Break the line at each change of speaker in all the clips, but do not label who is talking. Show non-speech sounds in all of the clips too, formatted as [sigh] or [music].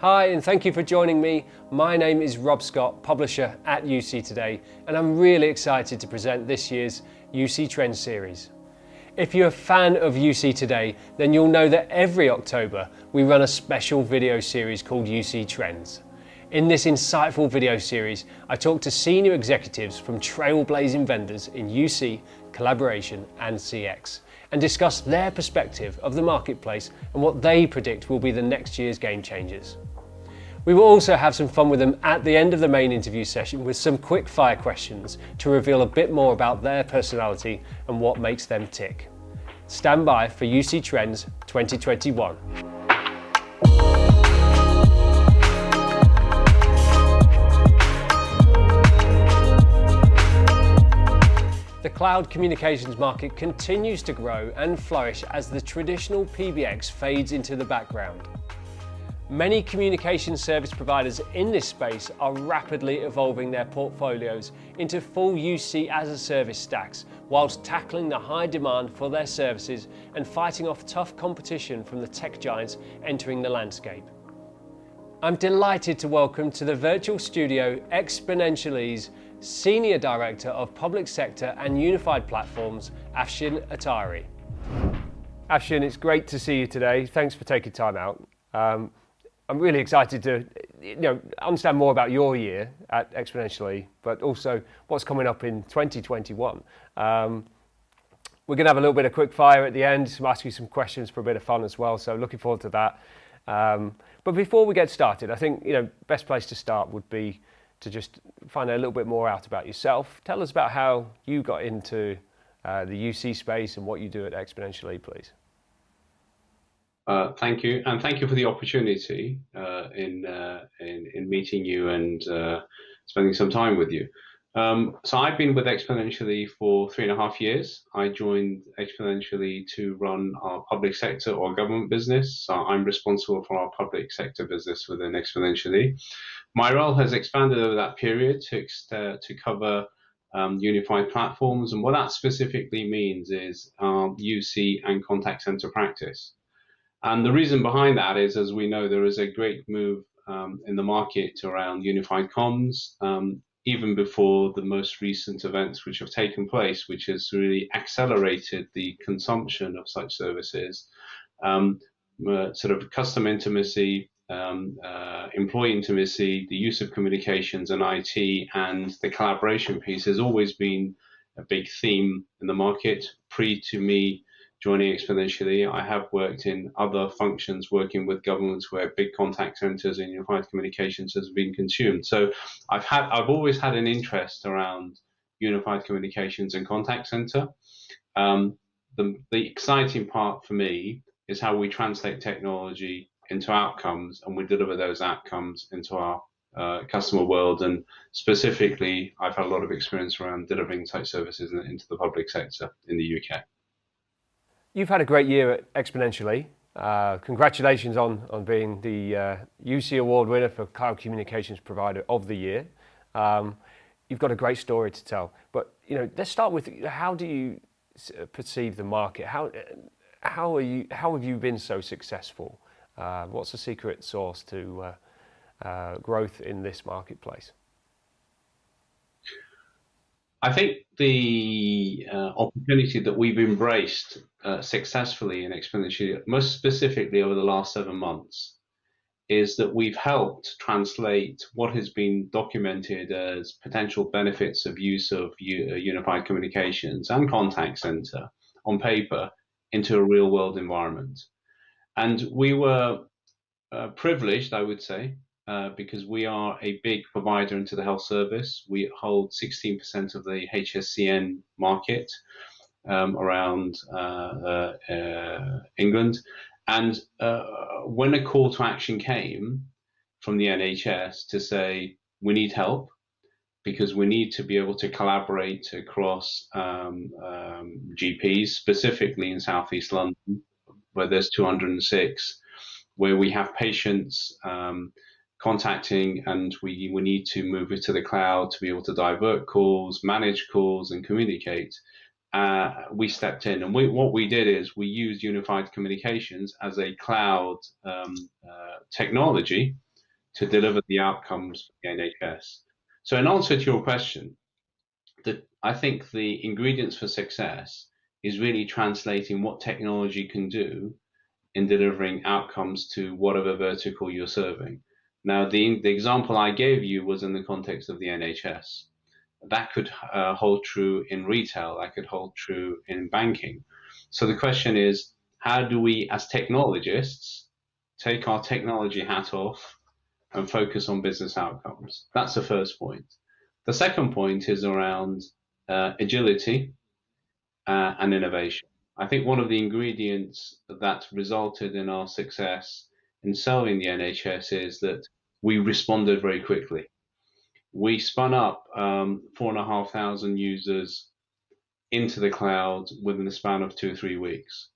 Hi, and thank you for joining me. My name is Rob Scott, publisher at UC Today, and I'm really excited to present this year's UC Trends series. If you're a fan of UC Today, then you'll know that every October we run a special video series called UC Trends. In this insightful video series, I talk to senior executives from trailblazing vendors in UC, collaboration, and CX, and discuss their perspective of the marketplace and what they predict will be the next year's game changers. We will also have some fun with them at the end of the main interview session with some quick fire questions to reveal a bit more about their personality and what makes them tick. Stand by for UC Trends 2021. The cloud communications market continues to grow and flourish as the traditional PBX fades into the background. Many communication service providers in this space are rapidly evolving their portfolios into full UC as a service stacks, whilst tackling the high demand for their services and fighting off tough competition from the tech giants entering the landscape. I'm delighted to welcome to the virtual studio Exponential-e's Senior Director of Public Sector and Unified Platforms, Afshin Attari. Afshin, it's great to see you today. Thanks for taking time out. Um, I'm really excited to you know, understand more about your year at Exponential-e, but also what's coming up in 2021. Um, we're going to have a little bit of quick fire at the end, to ask you some questions for a bit of fun as well. So looking forward to that. Um, but before we get started, I think you know best place to start would be to just find out a little bit more out about yourself. Tell us about how you got into uh, the UC space and what you do at Exponential-e, please.
Uh, thank you, and thank you for the opportunity uh, in, uh, in, in meeting you and uh, spending some time with you. Um, so I've been with Exponential-e for three and a half years. I joined Exponential-e to run our public sector or government business. So I'm responsible for our public sector business within Exponential-e. My role has expanded over that period to to cover um, unified platforms, and what that specifically means is um, UC and contact center practice. And the reason behind that is, as we know, there is a great move um, in the market around unified comms, um, even before the most recent events which have taken place, which has really accelerated the consumption of such services. Um, uh, sort of custom intimacy, um, uh, employee intimacy, the use of communications and IT, and the collaboration piece has always been a big theme in the market. Pre to me joining Exponential-e. I have worked in other functions working with governments where big contact centers and unified communications has been consumed. So I've had I've always had an interest around unified communications and contact center. Um, the, the exciting part for me is how we translate technology into outcomes and we deliver those outcomes into our uh, customer world. And specifically, I've had a lot of experience around delivering such services into the public sector in the UK.
You've had a great year at Exponential-e. Uh, congratulations on, on being the uh, UC Award winner for Cloud Communications Provider of the Year. Um, you've got a great story to tell. But you know, let's start with how do you perceive the market? How, how, are you, how have you been so successful? Uh, what's the secret sauce to uh, uh, growth in this marketplace?
I think the uh, opportunity that we've embraced uh, successfully in Exponential-e, most specifically over the last seven months, is that we've helped translate what has been documented as potential benefits of use of u- uh, unified communications and contact center on paper into a real world environment. And we were uh, privileged, I would say, uh, because we are a big provider into the health service. We hold 16% of the HSCN market um, around uh, uh, uh England. And when a call to action came from the NHS to say, we need help, because we need to be able to collaborate across um, um, GPs, specifically in Southeast London, where there's 206, where we have patients um, contacting and we, we need to move it to the cloud to be able to divert calls, manage calls, and communicate. Uh, we stepped in and we, what we did is we used unified communications as a cloud um, uh, technology to deliver the outcomes for the NHS. So, in answer to your question, the, I think the ingredients for success is really translating what technology can do in delivering outcomes to whatever vertical you're serving. Now, the, the example I gave you was in the context of the NHS. That could uh, hold true in retail, that could hold true in banking. So the question is, how do we, as technologists, take our technology hat off and focus on business outcomes? That's the first point. The second point is around uh, agility uh, and innovation. I think one of the ingredients that resulted in our success in selling the NHS is that we responded very quickly. We spun up um, four and a half thousand users into the cloud within the span of two or three weeks.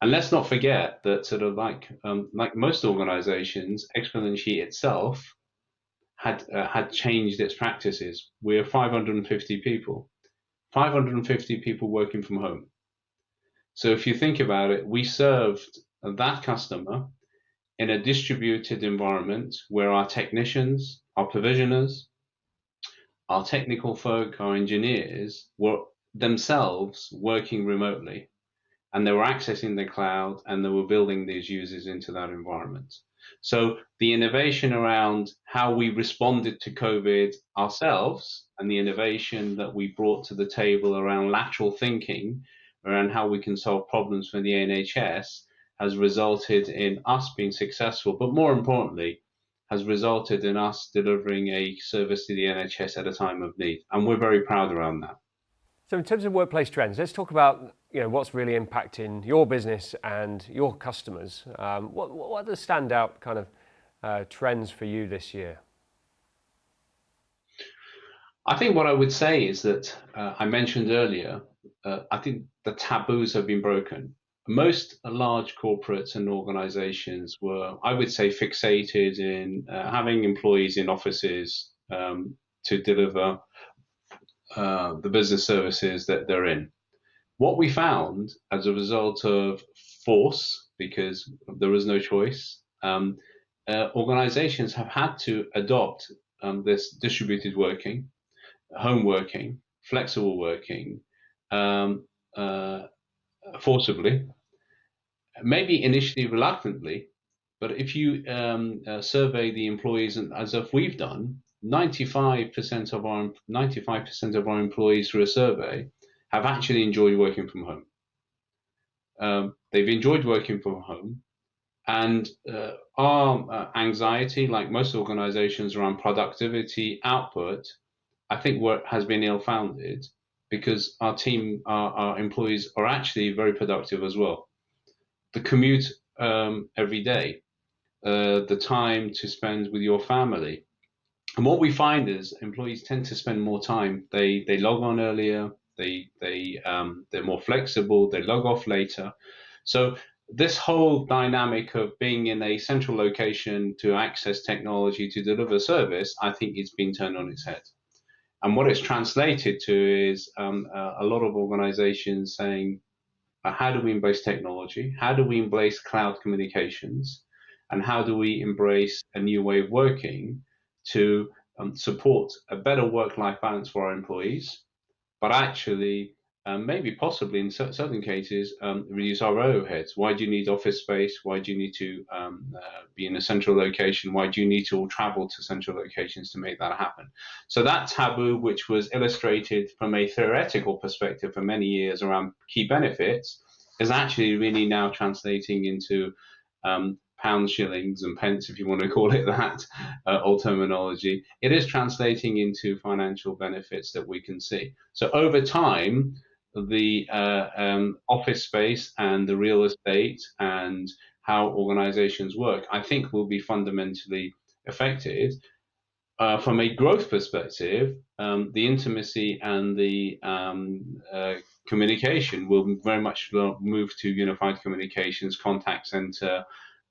And let's not forget that sort of like um, like most organizations, Exponential-e itself had uh, had changed its practices. We're 550 people, 550 people working from home. So if you think about it, we served that customer in a distributed environment where our technicians, our provisioners, our technical folk, our engineers were themselves working remotely and they were accessing the cloud and they were building these users into that environment. So the innovation around how we responded to COVID ourselves and the innovation that we brought to the table around lateral thinking, around how we can solve problems for the NHS, has resulted in us being successful, but more importantly, has resulted in us delivering a service to the NHS at a time of need. And we're very proud around that.
So in terms of workplace trends, let's talk about you know what's really impacting your business and your customers. Um, what, what are the standout kind of uh, trends for you this year?
I think what I would say is that uh, I mentioned earlier. Uh, I think the taboos have been broken. Most large corporates and organizations were, I would say, fixated in uh, having employees in offices um, to deliver uh, the business services that they're in. What we found as a result of force, because there was no choice, um, uh, organizations have had to adopt um, this distributed working, home working, flexible working, um, uh, forcibly, maybe initially reluctantly, but if you um, uh, survey the employees, and as if we've done, 95% of our 95% of our employees through a survey have actually enjoyed working from home. Um, they've enjoyed working from home, and uh, our uh, anxiety, like most organizations around productivity output, I think what has been ill-founded because our team, our, our, employees are actually very productive as well. The commute um, every day, uh, the time to spend with your family, and what we find is employees tend to spend more time. They they log on earlier. They they um, they're more flexible. They log off later. So this whole dynamic of being in a central location to access technology to deliver service, I think it's been turned on its head. And what it's translated to is um, uh, a lot of organizations saying, how do we embrace technology? How do we embrace cloud communications? And how do we embrace a new way of working to um, support a better work-life balance for our employees, but actually maybe possibly in certain cases um, reduce our overheads. Why do you need office space? Why do you need to um, uh, be in a central location? Why do you need to all travel to central locations to make that happen? So that taboo, which was illustrated from a theoretical perspective for many years around key benefits, is actually really now translating into um, pounds, shillings, and pence, if you want to call it that, uh, old terminology, it is translating into financial benefits that we can see. So over time, the uh, um, office space and the real estate and how organizations work, I think will be fundamentally affected. Uh, from a growth perspective, um, the intimacy and the um, uh, communication will very much move to unified communications, contact center,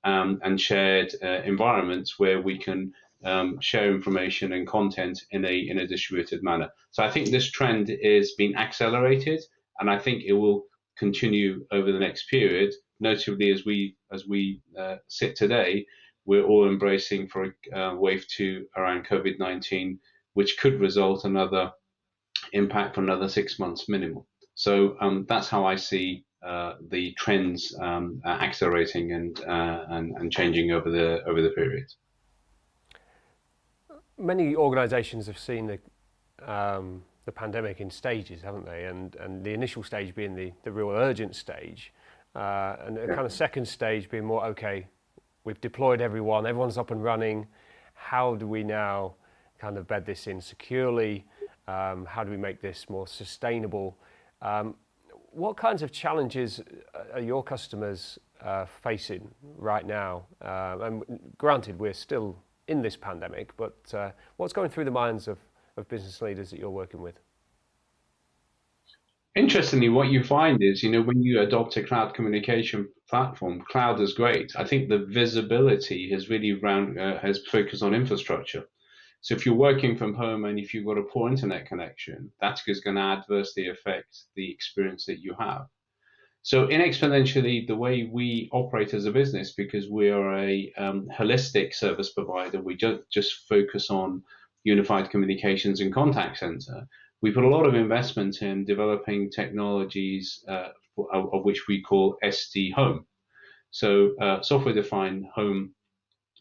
um, and shared uh, environments where we can um, share information and content in a in a distributed manner. So I think this trend is being accelerated, and I think it will continue over the next period. Notably, as we as we uh, sit today, we're all embracing for uh, wave two around COVID 19, which could result another impact for another six months minimum. So um, that's how I see uh, the trends um, accelerating and, uh, and, and changing over the over the period.
Many organisations have seen the um, the pandemic in stages, haven't they? And and the initial stage being the the real urgent stage, uh, and the kind of second stage being more okay. We've deployed everyone, everyone's up and running. How do we now kind of bed this in securely? Um, how do we make this more sustainable? Um, what kinds of challenges are your customers uh, facing right now? Uh, and granted, we're still in this pandemic, but uh, what's going through the minds of, of business leaders that you're working with?
Interestingly, what you find is, you know, when you adopt a cloud communication platform, cloud is great. I think the visibility has really round, uh, has focused on infrastructure. So if you're working from home and if you've got a poor internet connection, that is going to adversely affect the experience that you have. So in Exponential-e, the way we operate as a business, because we are a um, holistic service provider, we don't just focus on unified communications and contact center. We put a lot of investment in developing technologies uh, of which we call SD Home. So uh, software-defined home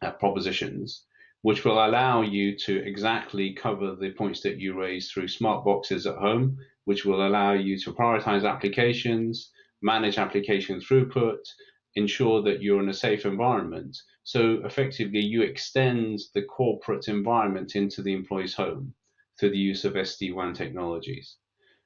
uh, propositions which will allow you to exactly cover the points that you raise through smart boxes at home, which will allow you to prioritize applications, manage application throughput, ensure that you're in a safe environment. So effectively, you extend the corporate environment into the employee's home through the use of SD-WAN technologies.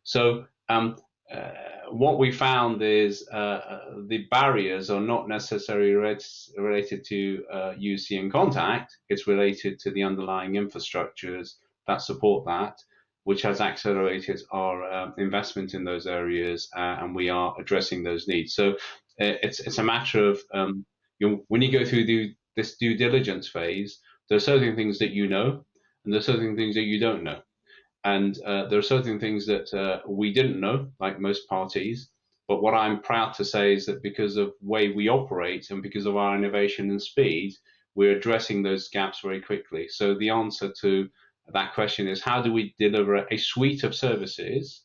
So um, uh, what we found is uh, uh, the barriers are not necessarily related to uh, UC and contact. It's related to the underlying infrastructures that support that, which has accelerated our uh, investment in those areas, uh, and we are addressing those needs. So it's it's a matter of um, you know, when you go through the, this due diligence phase, there are certain things that you know, and there are certain things that you don't know. And uh, there are certain things that uh, we didn't know, like most parties. But what I'm proud to say is that because of the way we operate and because of our innovation and speed, we're addressing those gaps very quickly. So the answer to that question is how do we deliver a suite of services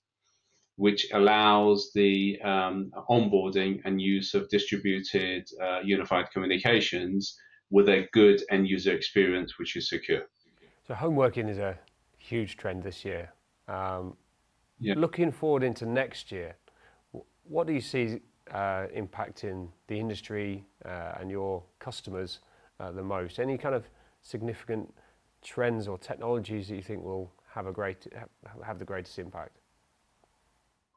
which allows the um, onboarding and use of distributed uh, unified communications with a good end user experience which is secure.
So home working is a huge trend this year. Um, yeah. Looking forward into next year, what do you see uh, impacting the industry uh, and your customers uh, the most? Any kind of significant trends or technologies that you think will have a great have the greatest impact?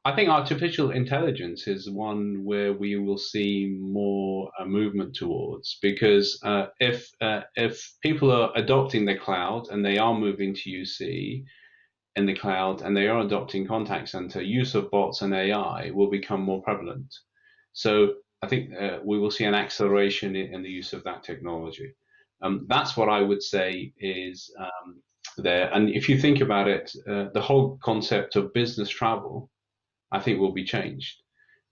I think artificial intelligence is one where we will see more uh, movement towards because uh, if uh, if people are adopting the cloud and they are moving to UC in the cloud and they are adopting contact center, use of bots and AI will become more prevalent. So I think uh, we will see an acceleration in, in, the use of that technology. Um, that's what I would say is um, there. And if you think about it, uh, the whole concept of business travel I think will be changed.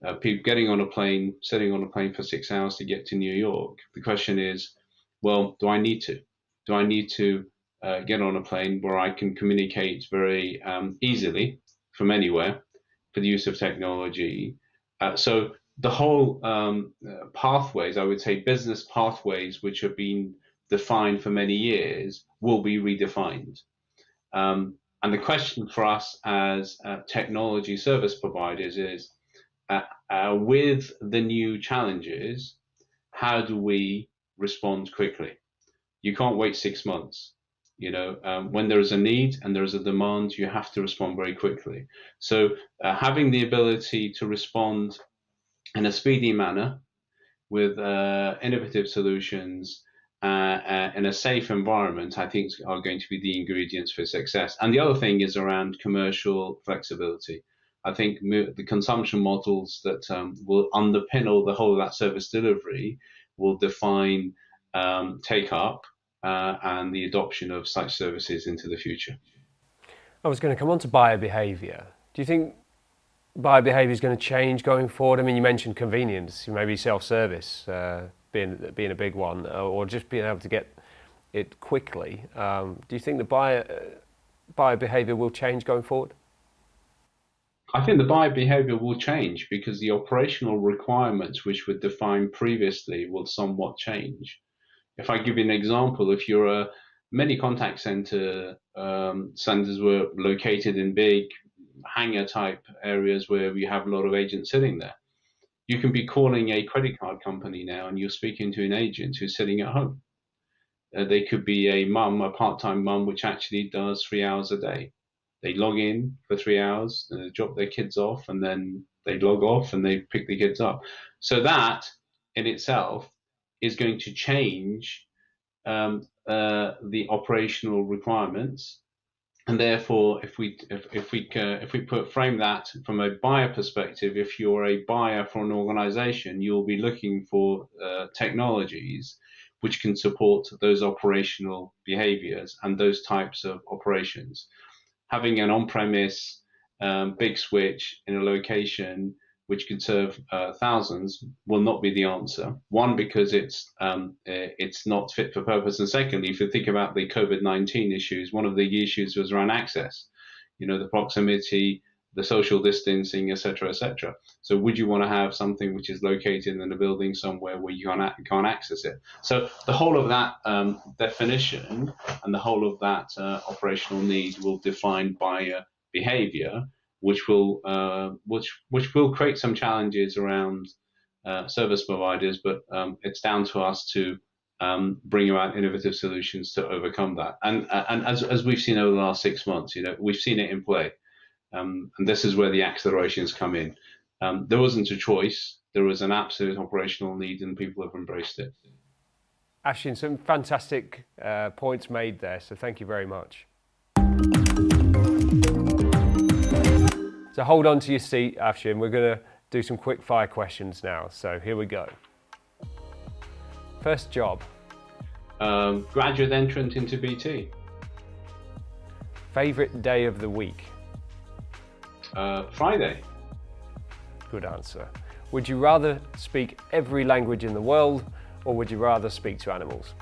Uh, people getting on a plane, sitting on a plane for six hours to get to New York. The question is, well, do I need to? Do I need to uh, get on a plane where I can communicate very um, easily from anywhere for the use of technology? Uh, so the whole um, uh, pathways, I would say, business pathways, which have been defined for many years, will be redefined. Um, and the question for us as uh, technology service providers is uh, uh, with the new challenges, how do we respond quickly? You can't wait six months. You know, um, when there is a need and there is a demand, you have to respond very quickly. So, uh, having the ability to respond in a speedy manner with uh, innovative solutions uh, uh, in a safe environment, I think are going to be the ingredients for success. And the other thing is around commercial flexibility. I think the consumption models that um, will underpin all the whole of that service delivery will define um, take up uh, and the adoption of such services into the future.
I was going to come on to buyer behavior. Do you think buyer behavior is going to change going forward? I mean, you mentioned convenience, maybe self service. Uh, being being a big one, uh, or just being able to get it quickly. Um, do you think the buyer uh, buyer behaviour will change going forward?
I think the buyer behavior will change because the operational requirements which were defined previously will somewhat change. If I give you an example, if you're a many contact center um, centers were located in big hangar type areas where we have a lot of agents sitting there. You can be calling a credit card company now and you're speaking to an agent who's sitting at home. Uh, they could be a mum, a part time mum, which actually does three hours a day they log in for three hours, and they drop their kids off, and then they log off and they pick the kids up. So that in itself is going to change um, uh, the operational requirements, and therefore, if we if, if we uh, if we put frame that from a buyer perspective, if you're a buyer for an organization, you'll be looking for uh, technologies which can support those operational behaviors and those types of operations. Having an on-premise um, big switch in a location which could serve uh, thousands will not be the answer. One, because it's um, eh, it's not fit for purpose, and secondly, if you think about the COVID nineteen issues, one of the issues was around access. You know, the proximity, the social distancing, etc., etc. So, would you want to have something which is located in a building somewhere where you can't, can't access it? So, the whole of that um, definition and the whole of that uh, operational need will define buyer behavior, which will uh, which which will create some challenges around uh, service providers. But um, it's down to us to um, bring about innovative solutions to overcome that. And and as as we've seen over the last six months, you know, we've seen it in play. Um, and this is where the accelerations come in. Um, there wasn't a choice. There was an absolute operational need, and people have embraced it.
Afshin, some fantastic uh, points made there, so thank you very much. So hold on to your seat, Afshin. We're going to do some quick fire questions now. So here we go. First job.
Um, graduate entrant into BT.
Favorite day of the week.
Uh, Friday.
Good answer. Would you rather speak every language in the world or would you rather speak to animals?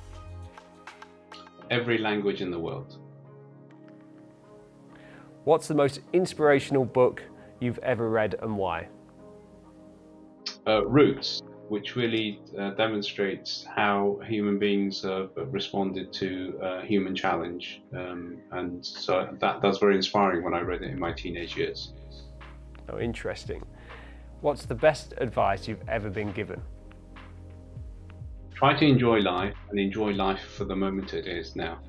Every language in the world.
What's the most inspirational book you've ever read and why?
Uh, Roots, which really uh, demonstrates how human beings have responded to uh, human challenge. Um, and so that, that's very inspiring when I read it in my teenage years.
Oh, interesting. What's the best advice you've ever been given?
Try to enjoy life and enjoy life for the moment it is now.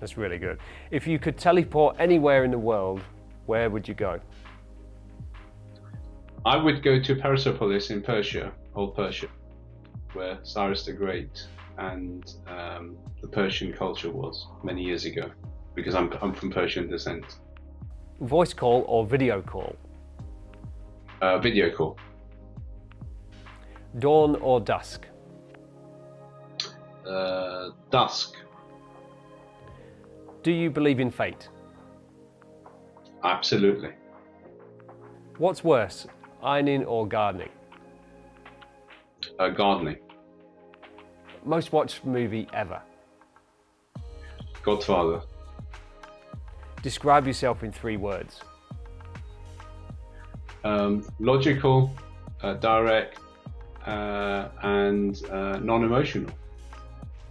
That's really good. If you could teleport anywhere in the world, where would you go?
I would go to Persepolis in Persia, old Persia, where Cyrus the Great and um, the Persian culture was many years ago, because I'm, I'm from Persian descent.
Voice call or video call?
Uh, video call.
Dawn or dusk?
Uh, dusk.
Do you believe in fate?
Absolutely.
What's worse, ironing or gardening?
Uh, gardening.
Most watched movie ever?
Godfather.
Describe yourself in three words.
Um, logical, uh, direct, uh, and uh, non-emotional.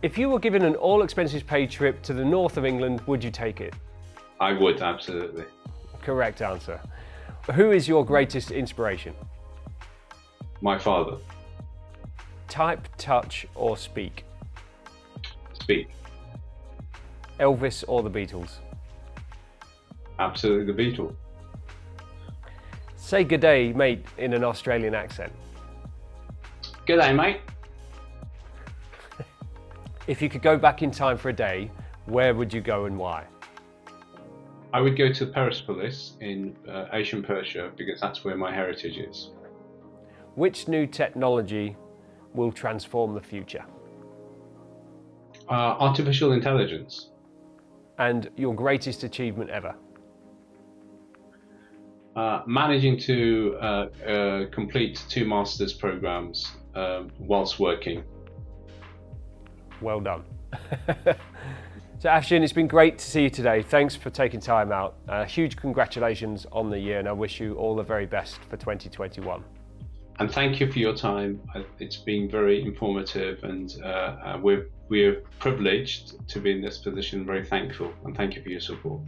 If you were given an all expenses paid trip to the north of England, would you take it?
I would, absolutely.
Correct answer. Who is your greatest inspiration?
My father.
Type, touch, or speak?
Speak.
Elvis or the Beatles?
Absolutely the Beatles.
Say good day, mate, in an Australian accent.
Good day, mate.
If you could go back in time for a day, where would you go and why?
I would go to Persepolis in uh, Asian Persia because that's where my heritage is.
Which new technology will transform the future?
Uh, artificial intelligence.
And your greatest achievement ever?
uh, managing to uh, uh, complete two master's programs um, whilst working.
Well done. [laughs] so, Afshin, it's been great to see you today. Thanks for taking time out. Uh, huge congratulations on the year, and I wish you all the very best for 2021.
And thank you for your time. It's been very informative, and uh, we're we're privileged to be in this position. Very thankful, and thank you for your support.